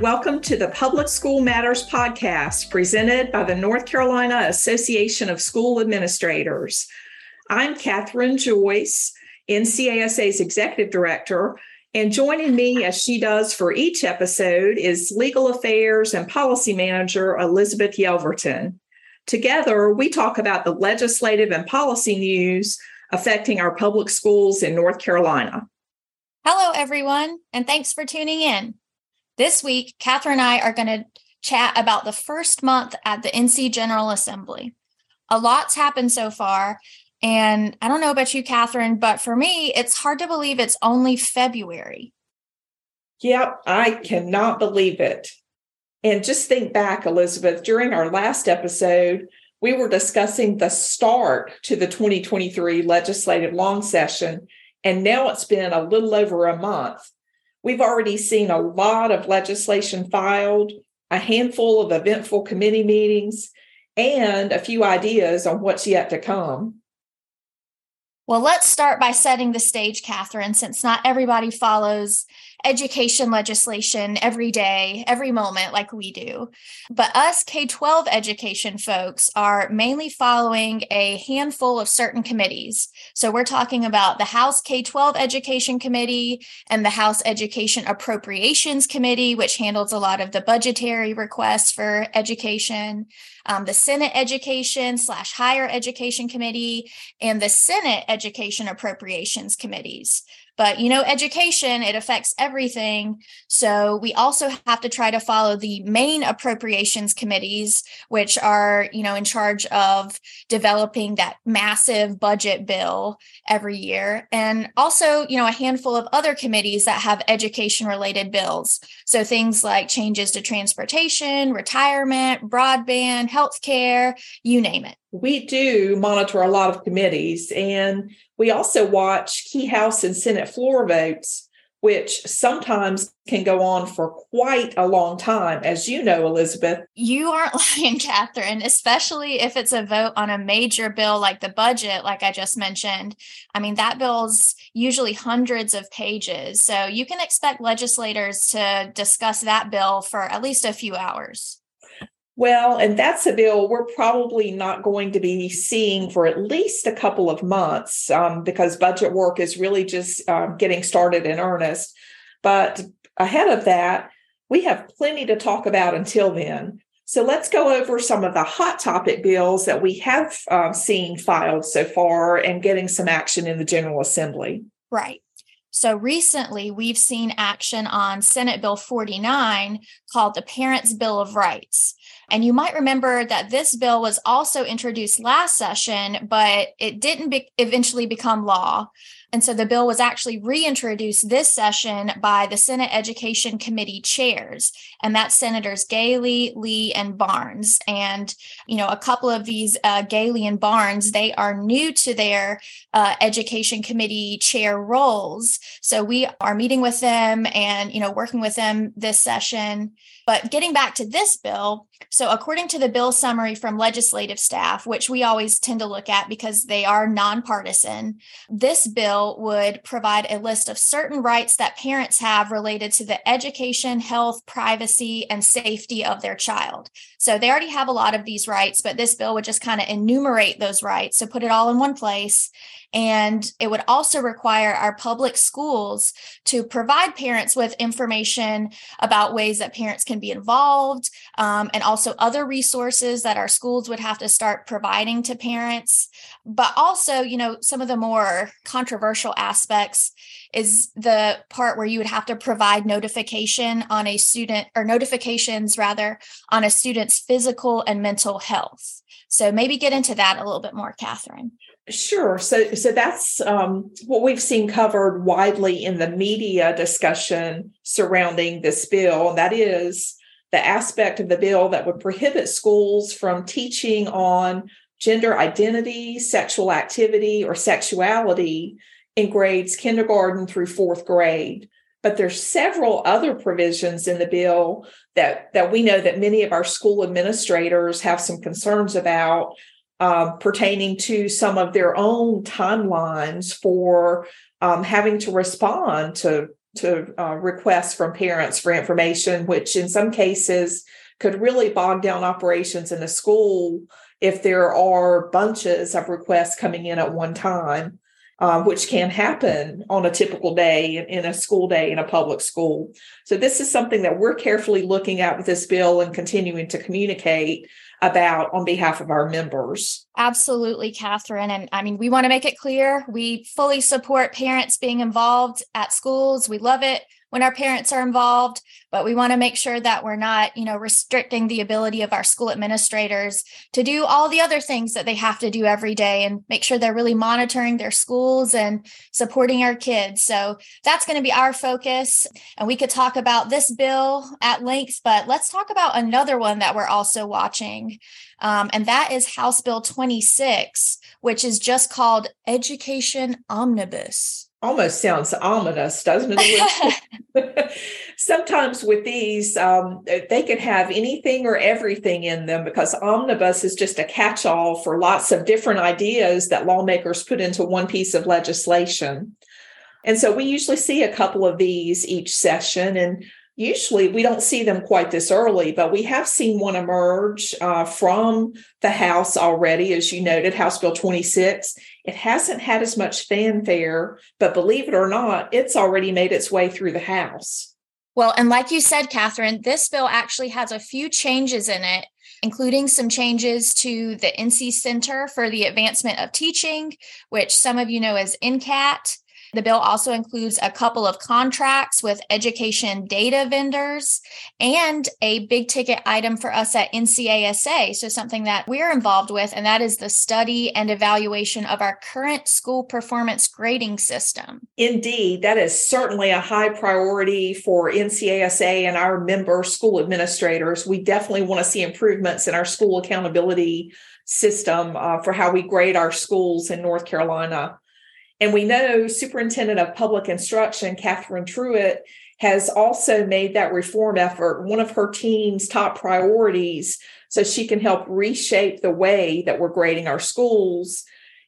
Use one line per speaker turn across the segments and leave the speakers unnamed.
Welcome to the Public School Matters podcast presented by the North Carolina Association of School Administrators. I'm Catherine Joyce, NCASA's Executive Director, and joining me as she does for each episode is Legal Affairs and Policy Manager Elizabeth Yelverton. Together, we talk about the legislative and policy news affecting our public schools in North Carolina.
Hello, everyone, and thanks for tuning in. This week, Catherine and I are going to chat about the first month at the NC General Assembly. A lot's happened so far, and I don't know about you, Catherine, but for me, it's hard to believe it's only February.
Yep, I cannot believe it. And just think back, Elizabeth, during our last episode, we were discussing the start to the 2023 legislative long session and now it's been a little over a month. We've already seen a lot of legislation filed, a handful of eventful committee meetings, and a few ideas on what's yet to come.
Well, let's start by setting the stage, Catherine, since not everybody follows education legislation every day, every moment, like we do. But us K 12 education folks are mainly following a handful of certain committees. So we're talking about the House K 12 Education Committee and the House Education Appropriations Committee, which handles a lot of the budgetary requests for education. Um, the Senate Education slash Higher Education Committee and the Senate Education Appropriations Committees. But you know, education, it affects everything. So we also have to try to follow the main appropriations committees, which are, you know, in charge of developing that massive budget bill every year. And also, you know, a handful of other committees that have education related bills. So things like changes to transportation, retirement, broadband, healthcare, you name it.
We do monitor a lot of committees, and we also watch key House and Senate floor votes, which sometimes can go on for quite a long time, as you know, Elizabeth.
You aren't lying, Catherine, especially if it's a vote on a major bill like the budget, like I just mentioned. I mean, that bill's usually hundreds of pages. So you can expect legislators to discuss that bill for at least a few hours.
Well, and that's a bill we're probably not going to be seeing for at least a couple of months um, because budget work is really just um, getting started in earnest. But ahead of that, we have plenty to talk about until then. So let's go over some of the hot topic bills that we have um, seen filed so far and getting some action in the General Assembly.
Right. So recently, we've seen action on Senate Bill 49 called the Parents' Bill of Rights. And you might remember that this bill was also introduced last session, but it didn't be- eventually become law. And so the bill was actually reintroduced this session by the Senate Education Committee chairs, and that's Senators Galey, Lee, and Barnes. And, you know, a couple of these, uh, Galey and Barnes, they are new to their uh, Education Committee chair roles. So we are meeting with them and, you know, working with them this session. But getting back to this bill, so according to the bill summary from legislative staff, which we always tend to look at because they are nonpartisan, this bill would provide a list of certain rights that parents have related to the education, health, privacy, and safety of their child. So they already have a lot of these rights, but this bill would just kind of enumerate those rights. So put it all in one place and it would also require our public schools to provide parents with information about ways that parents can be involved um, and also other resources that our schools would have to start providing to parents. But also, you know, some of the more controversial aspects is the part where you would have to provide notification on a student or notifications rather on a student's physical and mental health. So maybe get into that a little bit more, Catherine.
Sure. So, so that's um, what we've seen covered widely in the media discussion surrounding this bill. And that is the aspect of the bill that would prohibit schools from teaching on gender identity, sexual activity, or sexuality in grades kindergarten through fourth grade. But there's several other provisions in the bill that, that we know that many of our school administrators have some concerns about uh, pertaining to some of their own timelines for um, having to respond to to uh, requests from parents for information, which in some cases could really bog down operations in a school if there are bunches of requests coming in at one time uh, which can happen on a typical day in, in, a school day in a public school. So, this is something that we're carefully looking at with this bill and continuing to communicate about on behalf of our members.
Absolutely, Catherine. And I mean, we want to make it clear we fully support parents being involved at schools. We love it when our parents are involved but we want to make sure that we're not you know restricting the ability of our school administrators to do all the other things that they have to do every day and make sure they're really monitoring their schools and supporting our kids. So that's going to be our focus. And we could talk about this bill at length but let's talk about another one that we're also watching. Um, and that is house bill 26 which is just called education omnibus
almost sounds ominous, doesn't it? Sometimes with these, um, they can have anything or everything in them because omnibus is just a catch all for lots of different ideas that lawmakers put into one piece of legislation. And so we usually see a couple of these each session. And usually we don't see them quite this early, but we have seen one emerge uh, from the House already, as you noted, House Bill 26. It hasn't had as much fanfare, but believe it or not, it's already made its way through the House.
Well, and like you said, Catherine, this bill actually has a few changes in it, including some changes to the NC Center for the Advancement of Teaching, which some of you know as NCAT. The bill also includes a couple of contracts with education data vendors and a big ticket item for us at NCASA. So, something that we're involved with, and that is the study and evaluation of our current school performance grading system.
Indeed, that is certainly a high priority for NCASA and our member school administrators. We definitely want to see improvements in our school accountability system uh, for how we grade our schools in North Carolina. And we know Superintendent of Public Instruction, Catherine Truitt, has also made that reform effort one of her team's top priorities so she can help reshape the way that we're grading our schools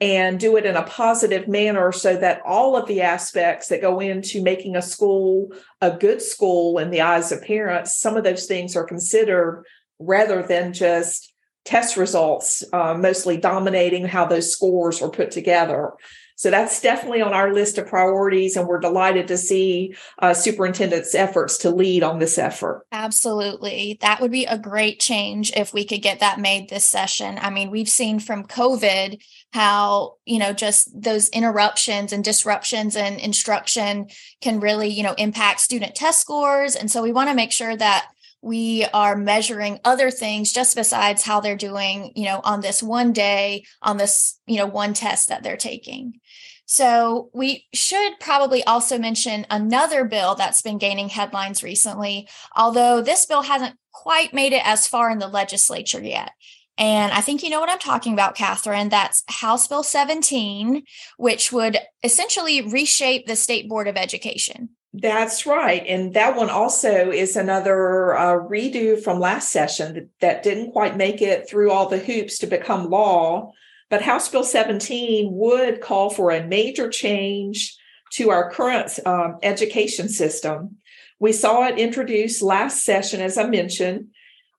and do it in a positive manner so that all of the aspects that go into making a school a good school in the eyes of parents, some of those things are considered rather than just test results, uh, mostly dominating how those scores are put together. So that's definitely on our list of priorities, and we're delighted to see uh, superintendent's efforts to lead on this effort.
Absolutely. That would be a great change if we could get that made this session. I mean, we've seen from COVID how, you know, just those interruptions and disruptions in instruction can really, you know, impact student test scores. And so we want to make sure that we are measuring other things just besides how they're doing you know on this one day on this you know one test that they're taking so we should probably also mention another bill that's been gaining headlines recently although this bill hasn't quite made it as far in the legislature yet and I think you know what I'm talking about, Catherine. That's House Bill 17, which would essentially reshape the State Board of Education.
That's right. And that one also is another uh, redo from last session that, that didn't quite make it through all the hoops to become law. But House Bill 17 would call for a major change to our current um, education system. We saw it introduced last session, as I mentioned.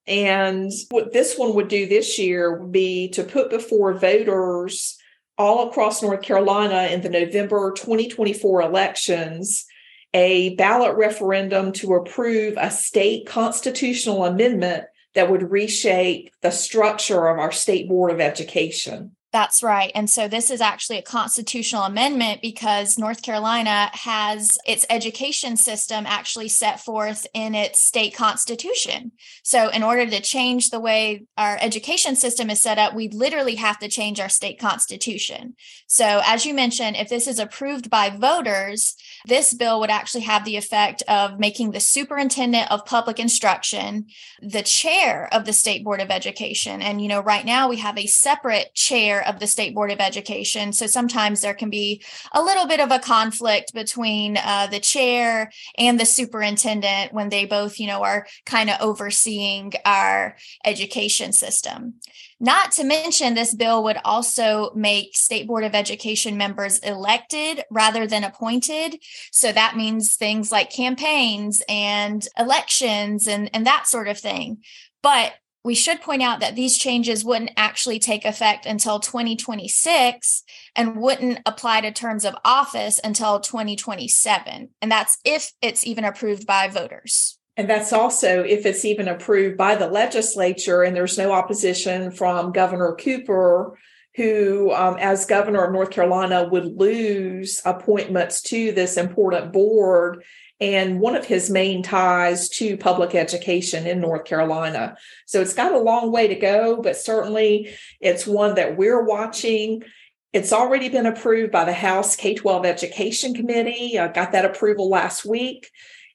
And what this one would do this year would be to put before voters all across North Carolina in the November 2024 elections a ballot referendum to approve a state constitutional amendment that would reshape the structure of our state board of education.
That's right. And so this is actually a constitutional amendment because North Carolina has its education system actually set forth in its state constitution. So, in order to change the way our education system is set up, we literally have to change our state constitution. So, as you mentioned, if this is approved by voters, this bill would actually have the effect of making the superintendent of public instruction the chair of the state board of education. And, you know, right now we have a separate chair of the State Board of Education. So sometimes there can be a little bit of a conflict between uh, the chair and the superintendent when they both, you know, are kind of overseeing our education system. Not to mention, this bill would also make State Board of Education members elected rather than appointed. So that means things like campaigns and elections and, and that sort of thing. But we should point out that these changes wouldn't actually take effect until 2026 and wouldn't apply to terms of office until 2027. And that's if it's even approved by voters.
And that's also if it's even approved by the legislature and there's no opposition from Governor Cooper, who, um, as governor of North Carolina, would lose appointments to this important board and one of his main ties to public education in North Carolina. So it's got a long way to go, but certainly it's one that we're watching. It's already been approved by the House K 12 Education Committee. I got that approval last week.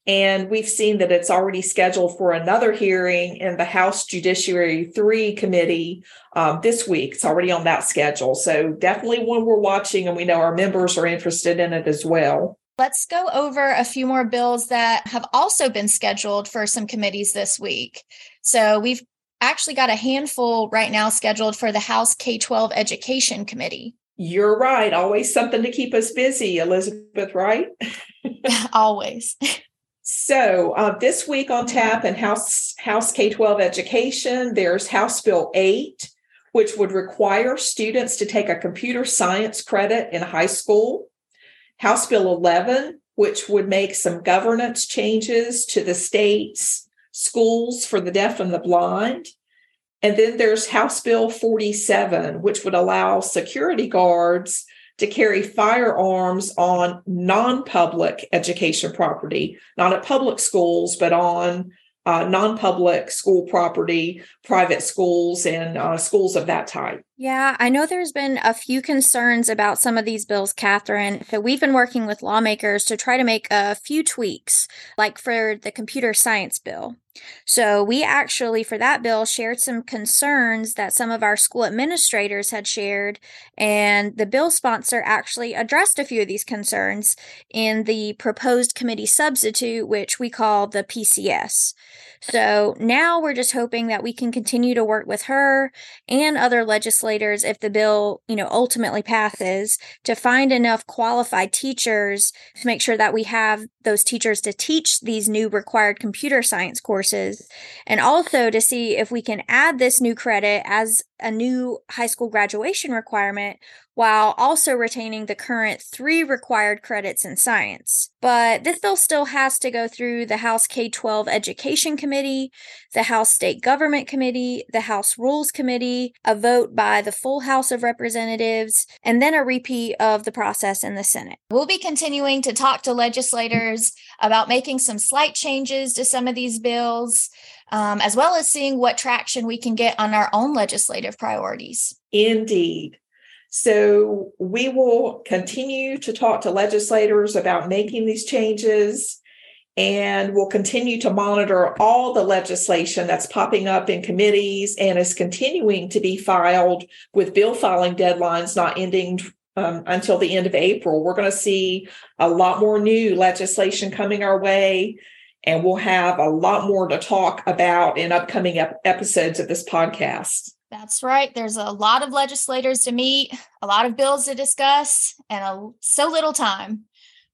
And we've seen that it's already scheduled for another hearing in the House Judiciary 3 Committee um, this week. It's already on that schedule. So, definitely one we're watching, and we know our members are interested in it as well.
Let's go over a few more bills that have also been scheduled for some committees this week. So, we've actually got a handful right now scheduled for the House K 12 Education Committee.
You're right. Always something to keep us busy, Elizabeth, right?
Always.
So uh, this week on tap in House House K twelve education, there's House Bill eight, which would require students to take a computer science credit in high school. House Bill eleven, which would make some governance changes to the state's schools for the deaf and the blind. And then there's House Bill 47, which would allow security guards to carry firearms on non public education property, not at public schools, but on uh, non public school property, private schools, and uh, schools of that type.
Yeah, I know there's been a few concerns about some of these bills, Catherine. So we've been working with lawmakers to try to make a few tweaks, like for the computer science bill. So we actually, for that bill, shared some concerns that some of our school administrators had shared, and the bill sponsor actually addressed a few of these concerns in the proposed committee substitute, which we call the PCS. So now we're just hoping that we can continue to work with her and other legislators if the bill, you know, ultimately passes to find enough qualified teachers to make sure that we have those teachers to teach these new required computer science courses. And also to see if we can add this new credit as a new high school graduation requirement while also retaining the current three required credits in science. But this bill still has to go through the House K 12 Education Committee, the House State Government Committee, the House Rules Committee, a vote by the full House of Representatives, and then a repeat of the process in the Senate.
We'll be continuing to talk to legislators about making some slight changes to some of these bills um, as well as seeing what traction we can get on our own legislative priorities.
Indeed. So we will continue to talk to legislators about making these changes and we'll continue to monitor all the legislation that's popping up in committees and is continuing to be filed with bill filing deadlines not ending um, until the end of April. We're going to see a lot more new legislation coming our way and we'll have a lot more to talk about in upcoming ep- episodes of this podcast.
That's right. There's a lot of legislators to meet, a lot of bills to discuss, and a, so little time.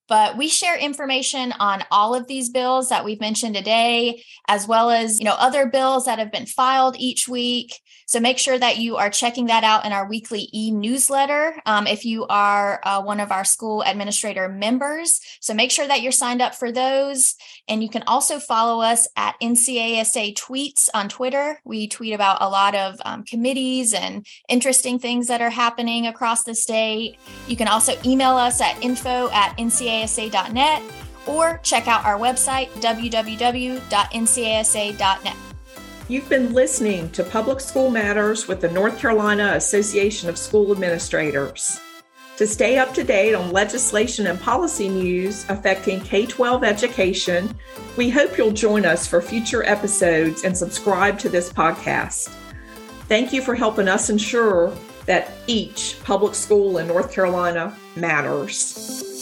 But we share information on all of these bills that we've mentioned today, as well as you know other bills that have been filed each week. So make sure that you are checking that out in our weekly e-newsletter um, if you are uh, one of our school administrator members. So make sure that you're signed up for those. And you can also follow us at NCASA Tweets on Twitter. We tweet about a lot of um, committees and interesting things that are happening across the state. You can also email us at info at ncasa.net or check out our website, www.ncasa.net.
You've been listening to Public School Matters with the North Carolina Association of School Administrators. To stay up to date on legislation and policy news affecting K 12 education, we hope you'll join us for future episodes and subscribe to this podcast. Thank you for helping us ensure that each public school in North Carolina matters.